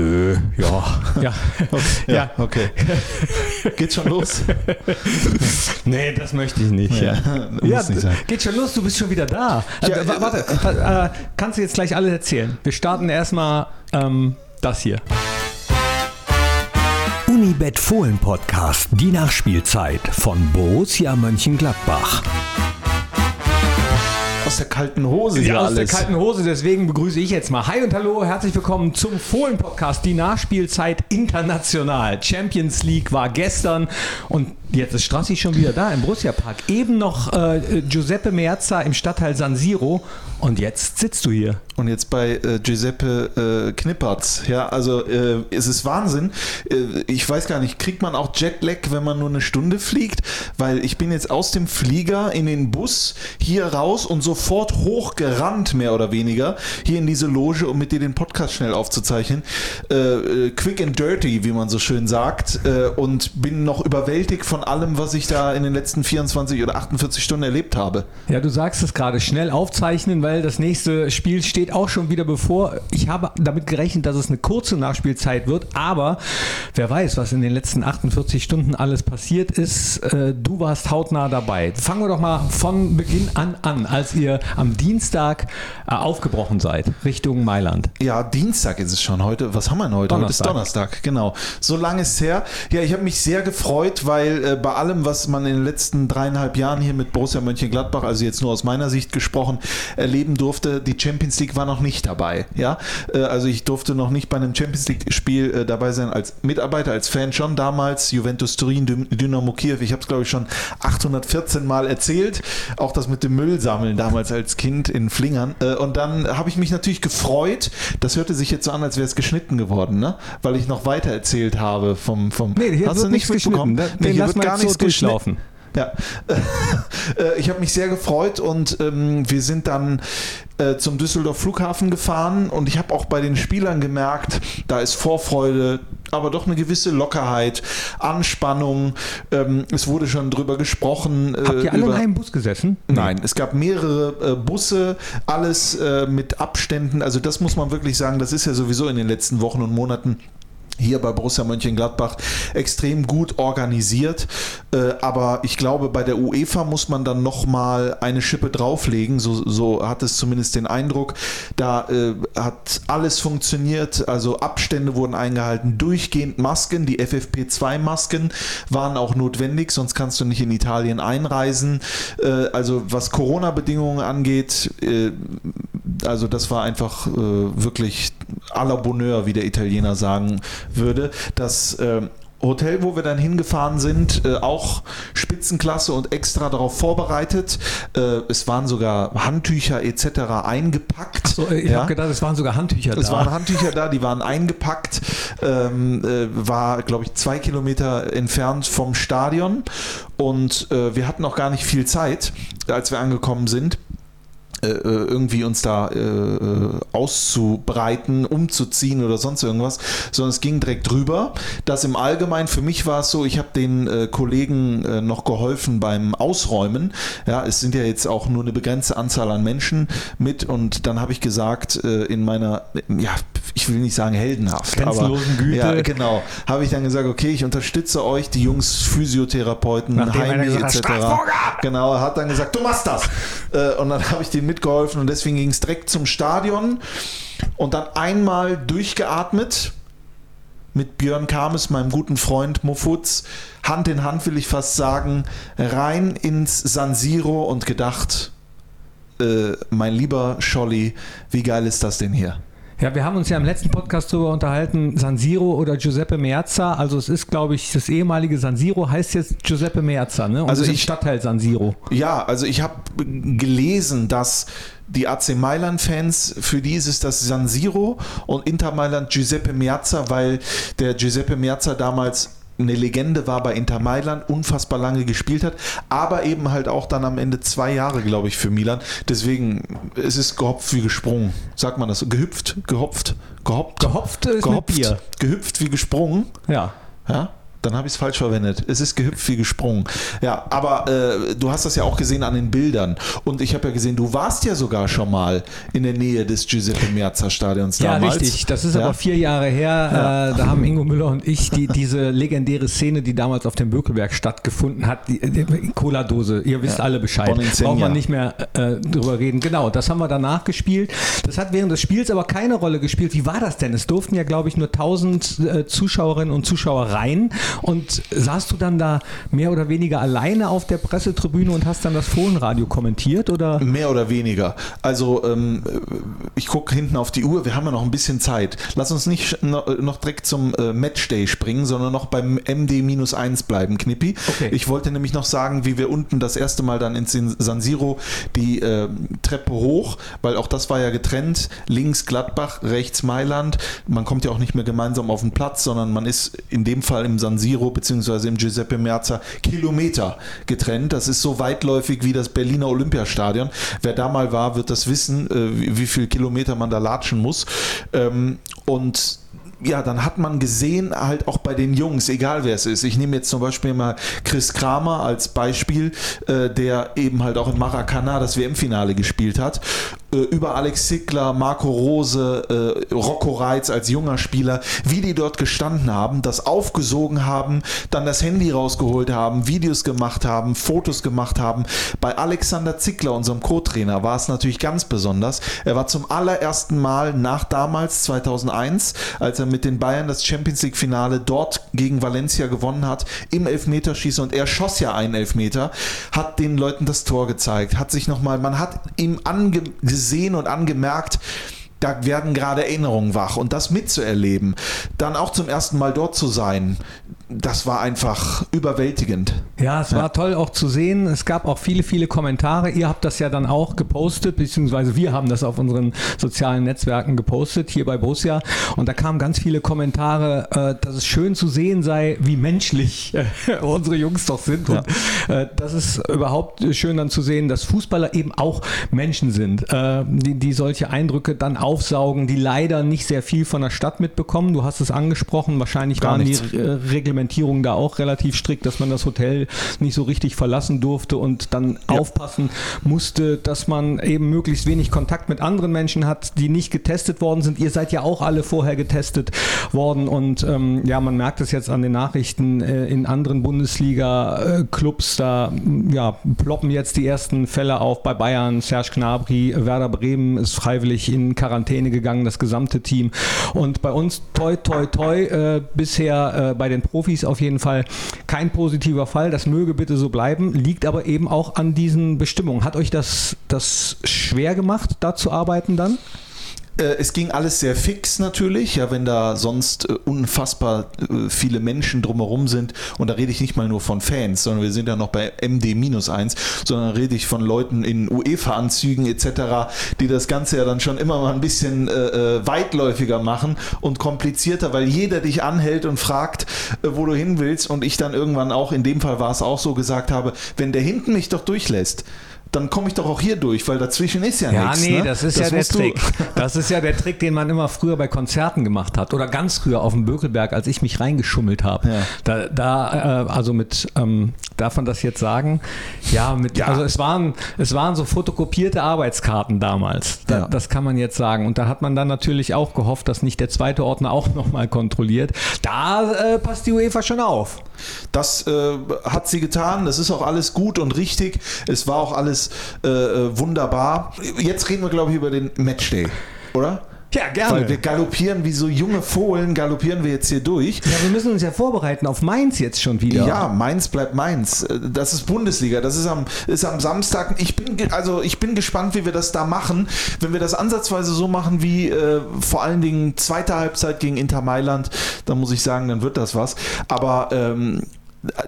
nö, ja. Ja, ja, ja. okay. Geht schon los? nee, das möchte ich nicht. Ja, ja nicht geht schon los, du bist schon wieder da. Ja, äh, warte, äh, äh, kannst du jetzt gleich alles erzählen? Wir starten erstmal ähm, das hier. Unibet Fohlen Podcast, die Nachspielzeit von Borussia Mönchengladbach aus der kalten Hose ja, aus alles. der kalten Hose, deswegen begrüße ich jetzt mal. Hi und hallo, herzlich willkommen zum Fohlen-Podcast, die Nachspielzeit international. Champions League war gestern und Jetzt ist Strassi schon wieder da im Borussia Park. Eben noch äh, Giuseppe Meazza im Stadtteil San Siro und jetzt sitzt du hier. Und jetzt bei äh, Giuseppe äh, Knippertz. Ja, also äh, es ist Wahnsinn. Äh, ich weiß gar nicht, kriegt man auch Jetlag, wenn man nur eine Stunde fliegt? Weil ich bin jetzt aus dem Flieger in den Bus hier raus und sofort hochgerannt, mehr oder weniger, hier in diese Loge, um mit dir den Podcast schnell aufzuzeichnen. Äh, äh, quick and dirty, wie man so schön sagt. und bin noch überwältigt von von allem, was ich da in den letzten 24 oder 48 Stunden erlebt habe. Ja, du sagst es gerade, schnell aufzeichnen, weil das nächste Spiel steht auch schon wieder bevor. Ich habe damit gerechnet, dass es eine kurze Nachspielzeit wird, aber wer weiß, was in den letzten 48 Stunden alles passiert ist. Äh, du warst hautnah dabei. Fangen wir doch mal von Beginn an an, als ihr am Dienstag äh, aufgebrochen seid, Richtung Mailand. Ja, Dienstag ist es schon heute. Was haben wir denn heute? Donnerstag. Heute ist Donnerstag, genau. So lange ist es her. Ja, ich habe mich sehr gefreut, weil äh, bei allem, was man in den letzten dreieinhalb Jahren hier mit Borussia Mönchengladbach, also jetzt nur aus meiner Sicht gesprochen, erleben durfte, die Champions League war noch nicht dabei. Ja, äh, also ich durfte noch nicht bei einem Champions League-Spiel äh, dabei sein als Mitarbeiter, als Fan schon damals. Juventus Turin, Dynamo Kiew. Ich habe es glaube ich schon 814 Mal erzählt. Auch das mit dem Müll sammeln damals als Kind in Flingern. Äh, und dann habe ich mich natürlich gefreut. Das hörte sich jetzt so an, als wäre es geschnitten geworden, ne? Weil ich noch weiter erzählt habe vom vom. Nee, hier hast du nicht mitbekommen? Nee, hier wird gar nichts so durchlaufen. Ja, äh, ich habe mich sehr gefreut und ähm, wir sind dann äh, zum Düsseldorf Flughafen gefahren und ich habe auch bei den Spielern gemerkt, da ist Vorfreude, aber doch eine gewisse Lockerheit, Anspannung. Ähm, es wurde schon drüber gesprochen. Äh, Habt ihr alle in einem Bus gesessen? Nein, es gab mehrere äh, Busse, alles äh, mit Abständen. Also das muss man wirklich sagen, das ist ja sowieso in den letzten Wochen und Monaten hier bei Borussia Mönchengladbach extrem gut organisiert. Äh, aber ich glaube, bei der UEFA muss man dann nochmal eine Schippe drauflegen. So, so hat es zumindest den Eindruck. Da äh, hat alles funktioniert. Also Abstände wurden eingehalten, durchgehend Masken. Die FFP2-Masken waren auch notwendig, sonst kannst du nicht in Italien einreisen. Äh, also was Corona-Bedingungen angeht, äh, also das war einfach äh, wirklich à la Bonheur, wie der Italiener sagen würde. Das äh, Hotel, wo wir dann hingefahren sind, äh, auch Spitzenklasse und extra darauf vorbereitet. Äh, es waren sogar Handtücher etc. eingepackt. Achso, ich ja. habe gedacht, es waren sogar Handtücher da. Es waren Handtücher da, die waren eingepackt. Ähm, äh, war, glaube ich, zwei Kilometer entfernt vom Stadion. Und äh, wir hatten auch gar nicht viel Zeit, als wir angekommen sind. Äh, äh, irgendwie uns da äh, äh, auszubreiten, umzuziehen oder sonst irgendwas, sondern es ging direkt drüber. Das im Allgemeinen, für mich war es so, ich habe den äh, Kollegen äh, noch geholfen beim Ausräumen. Ja, es sind ja jetzt auch nur eine begrenzte Anzahl an Menschen mit und dann habe ich gesagt, in meiner, ja, ich will nicht sagen heldenhaft, aber Güte. ja, genau, habe ich dann gesagt, okay, ich unterstütze euch, die Jungs Physiotherapeuten, Nachdem Heimweh etc. Genau, er hat dann gesagt, du machst das. und dann habe ich den mitgeholfen und deswegen ging es direkt zum Stadion und dann einmal durchgeatmet mit Björn Kames, meinem guten Freund Mofutz, Hand in Hand will ich fast sagen, rein ins San Siro und gedacht, äh, mein lieber Scholli, wie geil ist das denn hier? Ja, wir haben uns ja im letzten Podcast darüber unterhalten, San Siro oder Giuseppe Meazza. Also es ist, glaube ich, das ehemalige San Siro heißt jetzt Giuseppe Meazza, ne? Und also ich, Stadtteil San Siro. Ja, also ich habe gelesen, dass die AC Mailand-Fans, für die ist es das San Siro und Inter Mailand Giuseppe Meazza, weil der Giuseppe Meazza damals eine Legende war bei Inter Mailand, unfassbar lange gespielt hat, aber eben halt auch dann am Ende zwei Jahre, glaube ich, für Milan. Deswegen, es ist gehopft wie gesprungen. Sagt man das? Gehüpft, gehopft, gehoppt. Gehopft ist gehopft, Bier. Gehüpft wie gesprungen. Ja. Ja. Dann habe ich es falsch verwendet. Es ist gehüpft wie gesprungen. Ja, aber äh, du hast das ja auch gesehen an den Bildern. Und ich habe ja gesehen, du warst ja sogar schon mal in der Nähe des Giuseppe Meazza Stadions Ja, damals. richtig. Das ist Ja? aber vier Jahre her. Äh, da haben Ingo Müller und ich die, diese legendäre Szene, die damals auf dem Bökelberg stattgefunden hat, die, die Cola-Dose. Ihr wisst alle Bescheid. Braucht man nicht mehr äh, drüber reden. Genau, das haben wir danach gespielt. Das hat während des Spiels aber keine Rolle gespielt. Wie war das denn? Es durften ja, glaube ich, nur 1000 äh, Zuschauerinnen und Zuschauer rein. Und saßt du dann da mehr oder weniger alleine auf der Pressetribüne und hast dann das Fohlenradio kommentiert? Oder? Mehr oder weniger. Also ähm, ich gucke hinten auf die Uhr, wir haben ja noch ein bisschen Zeit. Lass uns nicht noch, direkt zum äh, Matchday springen, sondern noch beim MD-1 bleiben, Knippi. Okay. Ich wollte nämlich noch sagen, wie wir unten das erste Mal dann ins San Siro die äh, Treppe hoch, weil auch das war ja getrennt, links Gladbach, rechts Mailand. Man kommt ja auch nicht mehr gemeinsam auf den Platz, sondern man ist in dem Fall im San Siro beziehungsweise im Giuseppe Meazza Kilometer getrennt. Das ist so weitläufig wie das Berliner Olympiastadion. Wer da mal war, wird das wissen, äh, wie, wie viel Kilometer man da latschen muss. Ähm, und ja, dann hat man gesehen, halt auch bei den Jungs, egal wer es ist. Ich nehme jetzt zum Beispiel mal Chris Kramer als Beispiel, äh, der eben halt auch in Maracana das WM-Finale gespielt hat. Äh, über Alex Zickler, Marco Rose, äh, Rocco Reitz als junger Spieler, wie die dort gestanden haben, das aufgesogen haben, dann das Handy rausgeholt haben, Videos gemacht haben, Fotos gemacht haben. Bei Alexander Zickler, unserem Co-Trainer, war es natürlich ganz besonders. Er war zum allerersten Mal nach damals 2001, als er mit den Bayern das Champions League Finale dort gegen Valencia gewonnen hat, im Elfmeterschießen und er schoss ja einen Elfmeter, hat den Leuten das Tor gezeigt, hat sich nochmal, man hat ihm angesehen und angemerkt, da werden gerade Erinnerungen wach. Und das mitzuerleben, dann auch zum ersten Mal dort zu sein, das war einfach überwältigend. Ja, es war toll auch zu sehen. Es gab auch viele, viele Kommentare. Ihr habt das ja dann auch gepostet, beziehungsweise wir haben das auf unseren sozialen Netzwerken gepostet, hier bei Borussia. Und da kamen ganz viele Kommentare, äh, dass es schön zu sehen sei, wie menschlich äh, unsere Jungs doch sind. Und äh, das ist überhaupt schön dann zu sehen, dass Fußballer eben auch Menschen sind, die, die solche Eindrücke dann aufsaugen, die leider nicht sehr viel von der Stadt mitbekommen. Du hast es angesprochen, wahrscheinlich Gar waren nichts. die äh, Reglementierungen da auch relativ strikt, dass man das Hotel nicht so richtig verlassen durfte und dann aufpassen musste, dass man eben möglichst wenig Kontakt mit anderen Menschen hat, die nicht getestet worden sind. Ihr seid ja auch alle vorher getestet worden und ähm, ja, man merkt es jetzt an den Nachrichten äh, in anderen Bundesliga-Clubs, da ja, ploppen jetzt die ersten Fälle auf. Bei Bayern, Serge Gnabry, Werder Bremen ist freiwillig in Quarantäne gegangen, das gesamte Team. Und bei uns toi toi toi äh, bisher äh, bei den Profis auf jeden Fall kein positiver Fall. Das möge bitte so bleiben, liegt aber eben auch an diesen Bestimmungen. Hat euch das, das schwer gemacht, da zu arbeiten dann? Äh, Es ging alles sehr fix natürlich, ja, wenn da sonst äh, unfassbar äh, viele Menschen drumherum sind. Und da rede ich nicht mal nur von Fans, sondern wir sind ja noch bei MD-1, sondern rede ich von Leuten in UEFA-Anzügen etc., die das Ganze ja dann schon immer mal ein bisschen äh, weitläufiger machen und komplizierter, weil jeder dich anhält und fragt, äh, wo du hin willst. Und ich dann irgendwann auch, in dem Fall war es auch so, gesagt habe, wenn der hinten mich doch durchlässt, dann komme ich doch auch hier durch, weil dazwischen ist ja, Ja, nichts. nee, ne? das ist ja der Trick. Das ist ja der Trick, den man immer früher bei Konzerten gemacht hat. Oder ganz früher auf dem Bökelberg, als ich mich reingeschummelt habe. Ja. Da, da äh, also mit, ähm, darf man das jetzt sagen? Ja, mit, Ja. also es waren, es waren so fotokopierte Arbeitskarten damals. Da, Ja. Das kann man jetzt sagen. Und da hat man dann natürlich auch gehofft, dass nicht der zweite Ordner auch nochmal kontrolliert. Da äh, passt die UEFA schon auf. Das äh, hat sie getan. Das ist auch alles gut und richtig. Es war auch alles äh, äh, wunderbar. Jetzt reden wir, glaube ich, über den Matchday, oder? Ja, Weil wir galoppieren wie so junge Fohlen, galoppieren wir jetzt hier durch. Ja, wir müssen uns ja vorbereiten auf Mainz jetzt schon wieder. Ja, Mainz bleibt Mainz. Äh, Das ist Bundesliga. Das ist am, ist am Samstag. Ich bin, also ich bin gespannt, wie wir das da machen. Wenn wir das ansatzweise so machen wie äh, vor allen Dingen zweite Halbzeit gegen Inter Mailand, dann muss ich sagen, dann wird das was. Aber ähm,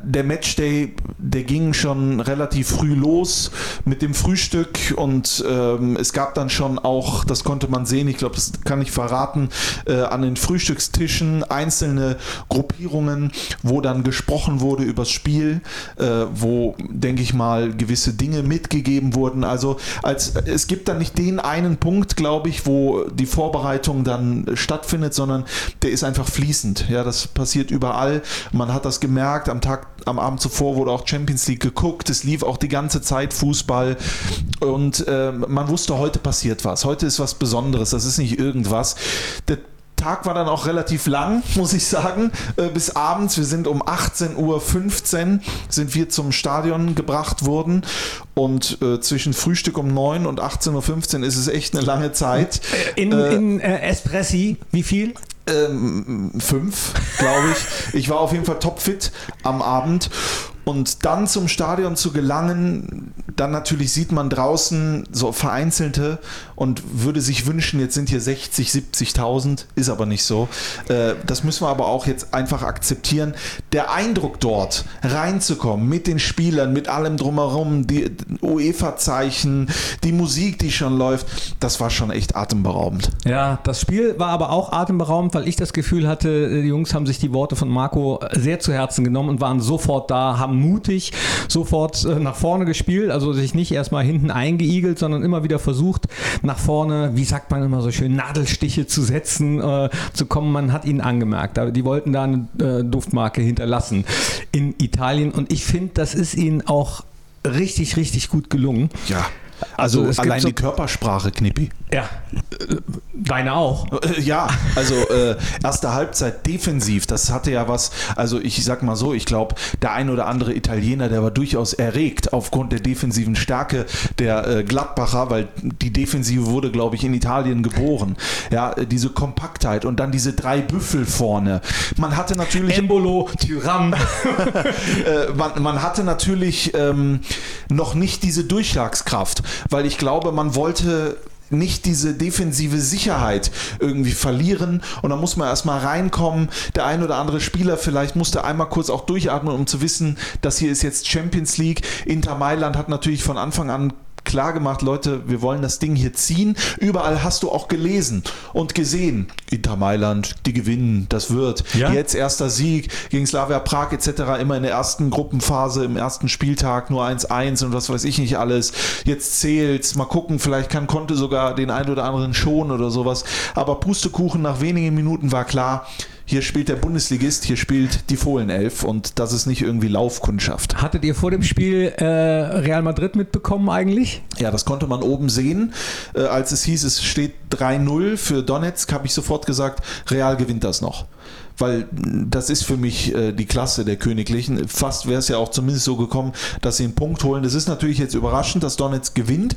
der Matchday, der ging schon relativ früh los mit dem Frühstück und ähm, es gab dann schon auch, das konnte man sehen, ich glaube, das kann ich verraten, äh, an den Frühstückstischen einzelne Gruppierungen, wo dann gesprochen wurde übers Spiel, äh, wo, denke ich mal, gewisse Dinge mitgegeben wurden. Also als es gibt dann nicht den einen Punkt, glaube ich, wo die Vorbereitung dann stattfindet, sondern der ist einfach fließend. Ja, das passiert überall. Man hat das gemerkt am Tag, am Abend zuvor wurde auch Champions League geguckt. Es lief auch die ganze Zeit Fußball. Und äh, man wusste, heute passiert was. Heute ist was Besonderes. Das ist nicht irgendwas. Der Tag war dann auch relativ lang, muss ich sagen, äh, bis abends. Wir sind um 18.15 Uhr sind wir zum Stadion gebracht worden und äh, zwischen Frühstück um 9 und 18.15 Uhr ist es echt eine lange Zeit. In, äh, in äh, Espressi, wie viel? Ähm, fünf, glaube ich. Ich war auf jeden Fall topfit am Abend und dann zum Stadion zu gelangen, dann natürlich sieht man draußen so vereinzelte und würde sich wünschen, jetzt sind hier 60, 70.000, ist aber nicht so. Äh, das müssen wir aber auch jetzt einfach akzeptieren. Der Eindruck dort reinzukommen mit den Spielern, mit allem drumherum, die UEFA-Zeichen, die Musik, die schon läuft, das war schon echt atemberaubend. Ja, das Spiel war aber auch atemberaubend, weil ich das Gefühl hatte, die Jungs haben sich die Worte von Marco sehr zu Herzen genommen und waren sofort da, haben mutig sofort äh, nach vorne gespielt, also sich nicht erstmal hinten eingeigelt, sondern immer wieder versucht, nach vorne, wie sagt man immer so schön, Nadelstiche zu setzen, äh, zu kommen. Man hat ihnen angemerkt. Die wollten da eine äh, Duftmarke hinterlassen in Italien und ich finde, das ist ihnen auch richtig, richtig gut gelungen. Ja. Also, also allein so die Körpersprache, Knippi. Ja, deine auch. Äh, ja, also äh, erste Halbzeit defensiv, das hatte ja was, also ich sag mal so, ich glaube, der ein oder andere Italiener, der war durchaus erregt aufgrund der defensiven Stärke der äh, Gladbacher, weil die Defensive wurde, glaube ich, in Italien geboren. Ja, diese Kompaktheit und dann diese drei Büffel vorne. Man hatte natürlich... Embolo, Tyrann. äh, man, man, hatte natürlich ähm, noch nicht diese Durchschlagskraft, weil ich glaube, man wollte nicht diese defensive Sicherheit irgendwie verlieren und da muss man erstmal reinkommen. Der ein oder andere Spieler vielleicht musste einmal kurz auch durchatmen, um zu wissen, das hier ist jetzt Champions League. Inter Mailand hat natürlich von Anfang an klar gemacht, Leute, wir wollen das Ding hier ziehen. Überall hast du auch gelesen und gesehen, Inter Mailand, die gewinnen, das wird. Ja? Jetzt erster Sieg gegen Slavia Prag etc. Immer in der ersten Gruppenphase, im ersten Spieltag nur 1-1 und was weiß ich nicht alles. Jetzt zählt's, mal gucken, vielleicht kann Conte sogar den einen oder anderen schonen oder sowas. Aber Pustekuchen nach wenigen Minuten war klar, hier spielt der Bundesligist, hier spielt die Fohlenelf und das ist nicht irgendwie Laufkundschaft. Hattet ihr vor dem Spiel äh, Real Madrid mitbekommen eigentlich? Ja, das konnte man oben sehen. Äh, als es hieß, es steht 3-0 für Donetsk, habe ich sofort gesagt, Real gewinnt das noch weil das ist für mich äh, die Klasse der Königlichen. Fast wäre es ja auch zumindest so gekommen, dass sie einen Punkt holen. Das ist natürlich jetzt überraschend, dass Donetsk gewinnt.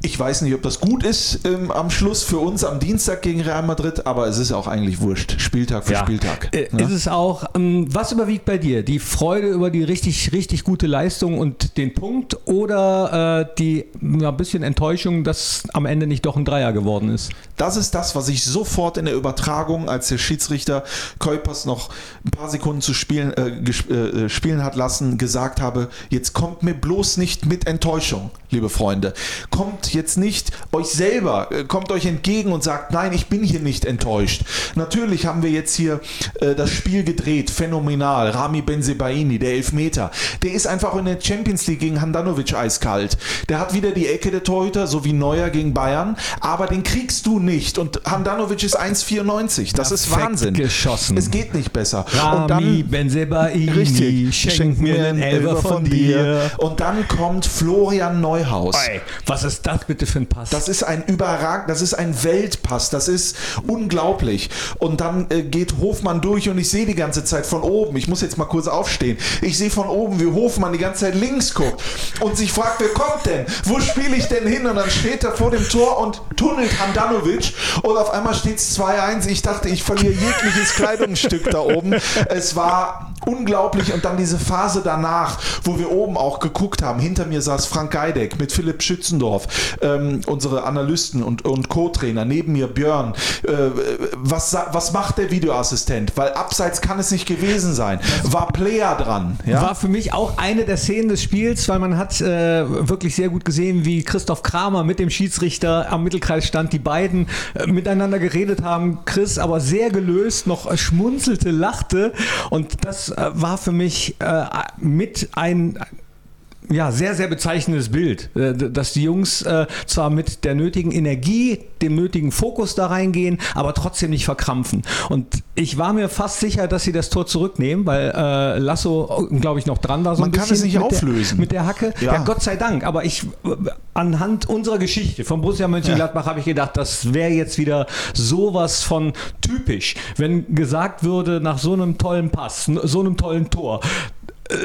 Ich weiß nicht, ob das gut ist ähm, am Schluss für uns am Dienstag gegen Real Madrid, aber es ist auch eigentlich wurscht. Spieltag für ja. Spieltag. Äh, ne? Ist es auch. Ähm, was überwiegt bei dir? Die Freude über die richtig, richtig gute Leistung und den Punkt oder äh, die ja, ein bisschen Enttäuschung, dass am Ende nicht doch ein Dreier geworden ist? Das ist das, was ich sofort in der Übertragung, als der Schiedsrichter Kuipers noch ein paar Sekunden zu spielen, äh, äh, spielen hat lassen, gesagt habe: Jetzt kommt mir bloß nicht mit Enttäuschung, liebe Freunde. Kommt jetzt nicht euch selber, äh, kommt euch entgegen und sagt, nein, ich bin hier nicht enttäuscht. Natürlich haben wir jetzt hier äh, das Spiel gedreht, phänomenal. Rami Benzebaini, der Elfmeter, der ist einfach in der Champions League gegen Handanovic eiskalt. Der hat wieder die Ecke der Torhüter, so wie Neuer gegen Bayern, aber den kriegst du nicht. Und Handanovic ist 1,94. Das Perfekt ist Wahnsinn. geschossen. Es geht nicht besser. Rami und dann, Benzebaini, richtig, schenk, schenk mir einen Elfer von dir. Und dann kommt Florian Neuhaus. Ey, was ist das bitte für ein Pass? Das ist ein überragend, das ist ein Weltpass, das ist unglaublich. Und dann äh, geht Hofmann durch und ich sehe die ganze Zeit von oben, ich muss jetzt mal kurz aufstehen, ich sehe von oben, wie Hofmann die ganze Zeit links guckt und sich fragt, wer kommt denn? Wo spiele ich denn hin? Und dann steht er vor dem Tor und tunnelt Handanovic und auf einmal steht es 2-1. Ich dachte, ich verliere jegliches Kleidungsstück da oben. Es war unglaublich. Und dann diese Phase danach, wo wir oben auch geguckt haben. Hinter mir saß Frank Geideck mit Philipp Schützendorf, ähm, unsere Analysten und, und Co-Trainer. Neben mir Björn. Äh, was, was macht der Videoassistent? Weil abseits kann es nicht gewesen sein. War Player dran. Ja? War für mich auch eine der Szenen des Spiels, weil man hat äh, wirklich sehr gut gesehen, wie Christoph Kramer mit dem Schiedsrichter am Mittelkreis stand, die beiden äh, miteinander geredet haben. Chris aber sehr gelöst, noch schmunzelte, lachte und das äh, war für mich äh, mit ein ja, sehr, sehr bezeichnendes Bild, äh, dass die Jungs äh, zwar mit der nötigen Energie, dem nötigen Fokus da reingehen, aber trotzdem nicht verkrampfen. Und ich war mir fast sicher, dass sie das Tor zurücknehmen, weil äh, Lasso, glaube ich, noch dran war. So Man kann es nicht mit auflösen. Der, mit der Hacke. Ja. ja. Gott sei Dank. Aber ich, anhand unserer Geschichte von Borussia Mönchengladbach ja. habe ich gedacht, das wäre jetzt wieder sowas von typisch, wenn gesagt würde, nach so einem tollen Pass, so einem tollen Tor,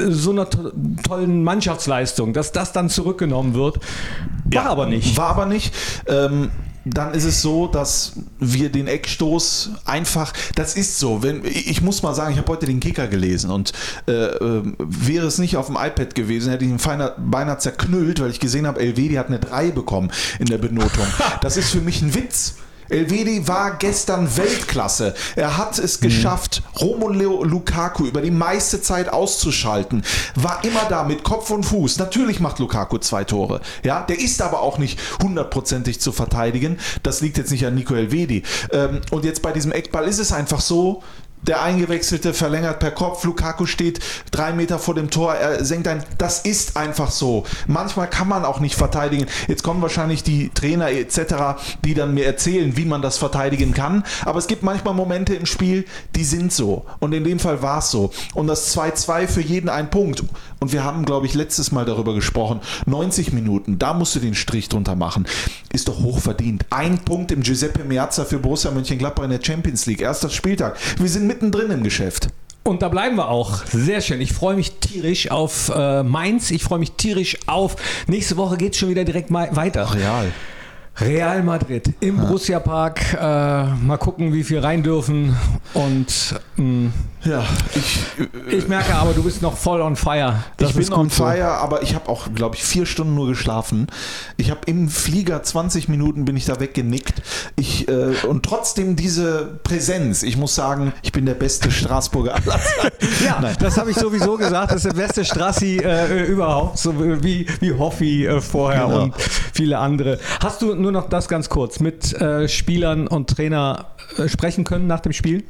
so einer to tollen Mannschaftsleistung, dass das dann zurückgenommen wird. War ja, aber nicht. War aber nicht. Ähm, dann ist es so, dass wir den Eckstoß einfach, das ist so, wenn, ich muss mal sagen, ich habe heute den Kicker gelesen und äh, äh, wäre es nicht auf dem iPad gewesen, hätte ich ihn feiner, beinahe zerknüllt, weil ich gesehen habe, Elvedi hat eine 3 bekommen in der Benotung. Das ist für mich ein Witz. Elvedi war gestern Weltklasse. Er hat es mhm. geschafft, Romelu Lukaku über die meiste Zeit auszuschalten. War immer da mit Kopf und Fuß. Natürlich macht Lukaku zwei Tore. Ja, der ist aber auch nicht hundertprozentig zu verteidigen. Das liegt jetzt nicht an Nico Elvedi. Ähm, und jetzt bei diesem Eckball ist es einfach so, der Eingewechselte verlängert per Kopf, Lukaku steht drei Meter vor dem Tor, er senkt ein. Das ist einfach so. Manchmal kann man auch nicht verteidigen. Jetzt kommen wahrscheinlich die Trainer etc., die dann mir erzählen, wie man das verteidigen kann. Aber es gibt manchmal Momente im Spiel, die sind so. Und in dem Fall war es so. Und das 2-2 für jeden ein Punkt. Und wir haben, glaube ich, letztes Mal darüber gesprochen. 90 Minuten, da musst du den Strich drunter machen. Ist doch hochverdient. Ein Punkt im Giuseppe Meazza für Borussia Mönchengladbach in der Champions League. Erster Spieltag. Wir sind mittendrin im Geschäft. Und da bleiben wir auch. Sehr schön. Ich freue mich tierisch auf äh, Mainz. Ich freue mich tierisch auf. Nächste Woche geht es schon wieder direkt weiter. Real. Real Madrid im ja. Borussia Park. Äh, mal gucken, wie viel rein dürfen. Und mh, mm, ja, ich, äh, ich merke aber, du bist noch voll on fire. Das ich bin on fire, so. aber ich habe auch, glaube ich, vier Stunden nur geschlafen. Ich habe im Flieger 20 Minuten bin ich da weggenickt. Ich, äh, und trotzdem diese Präsenz. Ich muss sagen, ich bin der beste Straßburger aller Zeiten. ja, Nein. das habe ich sowieso gesagt. Das ist der beste Strassi äh, überhaupt, so wie, wie Hoffi äh, vorher genau. und viele andere. Hast du nur noch das ganz kurz mit äh, Spielern und Trainer äh, sprechen können nach dem Spiel?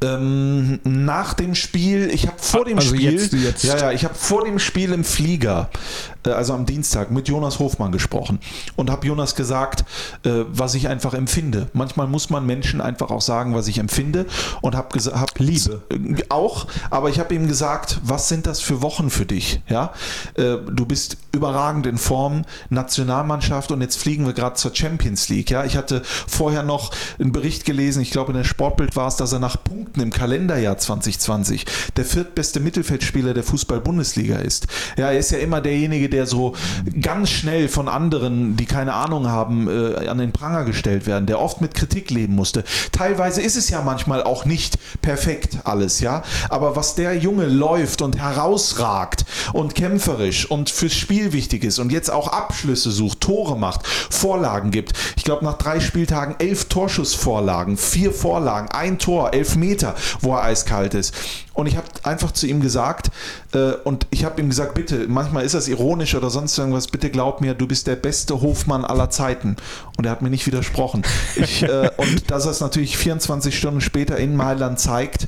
Ähm, nach dem Spiel, ich habe vor dem also Spiel, jetzt, jetzt. ja, ja, ich habe vor dem Spiel im Flieger, also am Dienstag, mit Jonas Hofmann gesprochen und habe Jonas gesagt, äh, was ich einfach empfinde. Manchmal muss man Menschen einfach auch sagen, was ich empfinde und habe gesagt, hab, Liebe äh, auch, aber ich habe ihm gesagt, was sind das für Wochen für dich? Ja, äh, du bist überragend in Form, Nationalmannschaft und jetzt fliegen wir gerade zur Champions League. Ja, ich hatte vorher noch einen Bericht gelesen, ich glaube in der Sportbild war es, dass er nach nach Punkten im Kalenderjahr 2020 der viertbeste Mittelfeldspieler der Fußball-Bundesliga ist. Ja, er ist ja immer derjenige, der so ganz schnell von anderen, die keine Ahnung haben, äh, an den Pranger gestellt werden, der oft mit Kritik leben musste. Teilweise ist es ja manchmal auch nicht perfekt alles, ja. Aber was der Junge läuft und herausragt und kämpferisch und fürs Spiel wichtig ist und jetzt auch Abschlüsse sucht, Tore macht, Vorlagen gibt. Ich glaube, nach drei Spieltagen elf Torschussvorlagen, vier Vorlagen, ein Tor, elf Meter, wo er eiskalt ist. Und ich habe einfach zu ihm gesagt, äh, und ich habe ihm gesagt, bitte, manchmal ist das ironisch oder sonst irgendwas, bitte glaub mir, du bist der beste Hofmann aller Zeiten. Und er hat mir nicht widersprochen. Ich, äh, und dass er es natürlich 24 Stunden später in Mailand zeigt,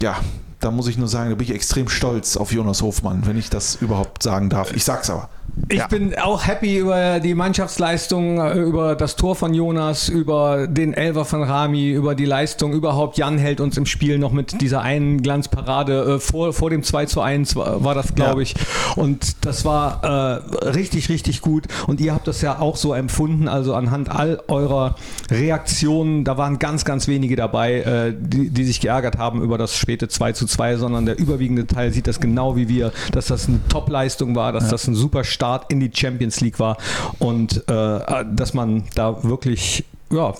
ja, da muss ich nur sagen, da bin ich extrem stolz auf Jonas Hofmann, wenn ich das überhaupt sagen darf. Ich sag's aber. Ich ja. bin auch happy über die Mannschaftsleistung, äh, über das Tor von Jonas, über den Elver von Rami, über die Leistung überhaupt. Jan hält uns im Spiel noch mit dieser einen Glanzparade. Äh, vor, vor dem 2 zu 1 war, das, glaube ja. ich. Und das war äh, richtig, richtig gut. Und ihr habt das ja auch so empfunden. Also anhand all eurer Reaktionen, da waren ganz, ganz wenige dabei, äh, die, die sich geärgert haben über das späte 2 zu 2, sondern der überwiegende Teil sieht das genau wie wir, dass das eine Top-Leistung war, dass ja. das ein super Start in die Champions League war und äh, dass man da wirklich ja,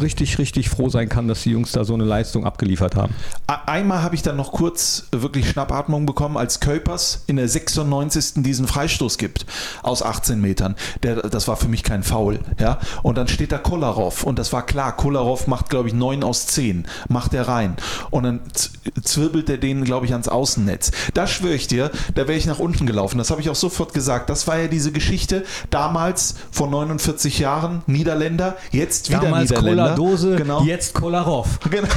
richtig, richtig froh sein kann, dass die Jungs da so eine Leistung abgeliefert haben. Einmal habe ich dann noch kurz wirklich Schnappatmung bekommen, als Köpers in der 96. diesen Freistoß gibt aus 18 Metern. Der, das war für mich kein Foul. Ja? Und dann steht da Kolarov und das war klar, Kolarov macht, glaube ich, 9 aus 10, macht er rein. Und dann zwirbelt er den, glaube ich, ans Außennetz. Da schwöre ich dir, da wäre ich nach unten gelaufen. Das habe ich auch sofort gesagt. Das war ja diese Geschichte damals vor 49 Jahren, Niederländer, jetzt wieder Damals Niederländer. Cola-Dose, genau. jetzt Kolarov. Genau.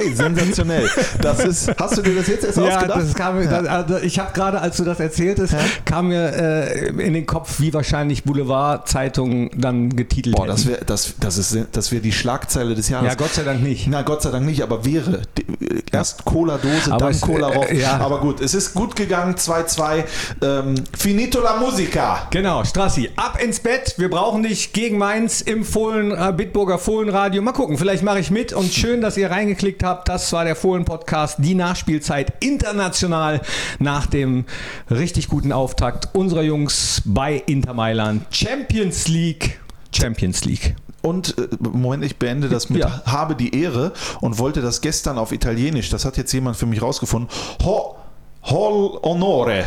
Hey, sensationell. Das ist, hast du dir das jetzt erst Ja, ausgedacht? das kam, das, also ich habe gerade, als du das erzähltest, kam mir äh, in den Kopf, wie wahrscheinlich Boulevardzeitungen dann getitelt Boah, das wäre das, das ist, das wär die Schlagzeile des Jahres. Ja, Gott sei Dank nicht. Na, Gott sei Dank nicht, aber wäre. Die- Erst Cola-Dose, dann es, Cola rauf. äh, ja. Aber gut, es ist gut gegangen, 2-2. Ähm, finito la musica. Genau, Strassi, ab ins Bett. Wir brauchen dich gegen Mainz im Fohlen, äh, Bitburger Fohlenradio. Mal gucken, vielleicht mache ich mit. Und schön, dass ihr reingeklickt habt. Das war der Fohlen-Podcast, die Nachspielzeit international nach dem richtig guten Auftakt unserer Jungs bei Inter Mailand. Champions League. Champions League. Und äh, Moment, ich beende das mit Ja. habe die Ehre und wollte das gestern auf Italienisch, das hat jetzt jemand für mich rausgefunden. Ho, hol onore.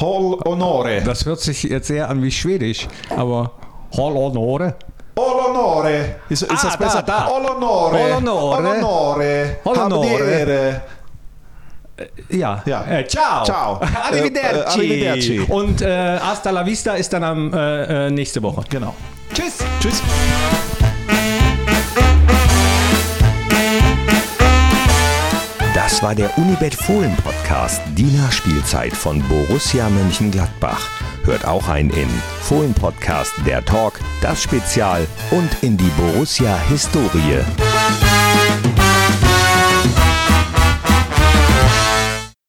Hol onore. Das hört sich jetzt sehr an wie Schwedisch, aber Hol Honore. Hol onore. Ist, ist Ah, das da, besser? da. Hol onore. Hol onore. Hol onore. Hol Habe die onore. Ehre. Ja. Ja. Äh, ciao. Ciao. Arrivederci. Äh, arrivederci. Und äh, hasta la vista ist dann am äh, nächste Woche. Genau. Tschüss. Tschüss. Das war der Unibet Fohlen Podcast, die Nachspielzeit von Borussia Mönchengladbach. Hört auch ein in Fohlen Podcast, der Talk, das Spezial und in die Borussia Historie.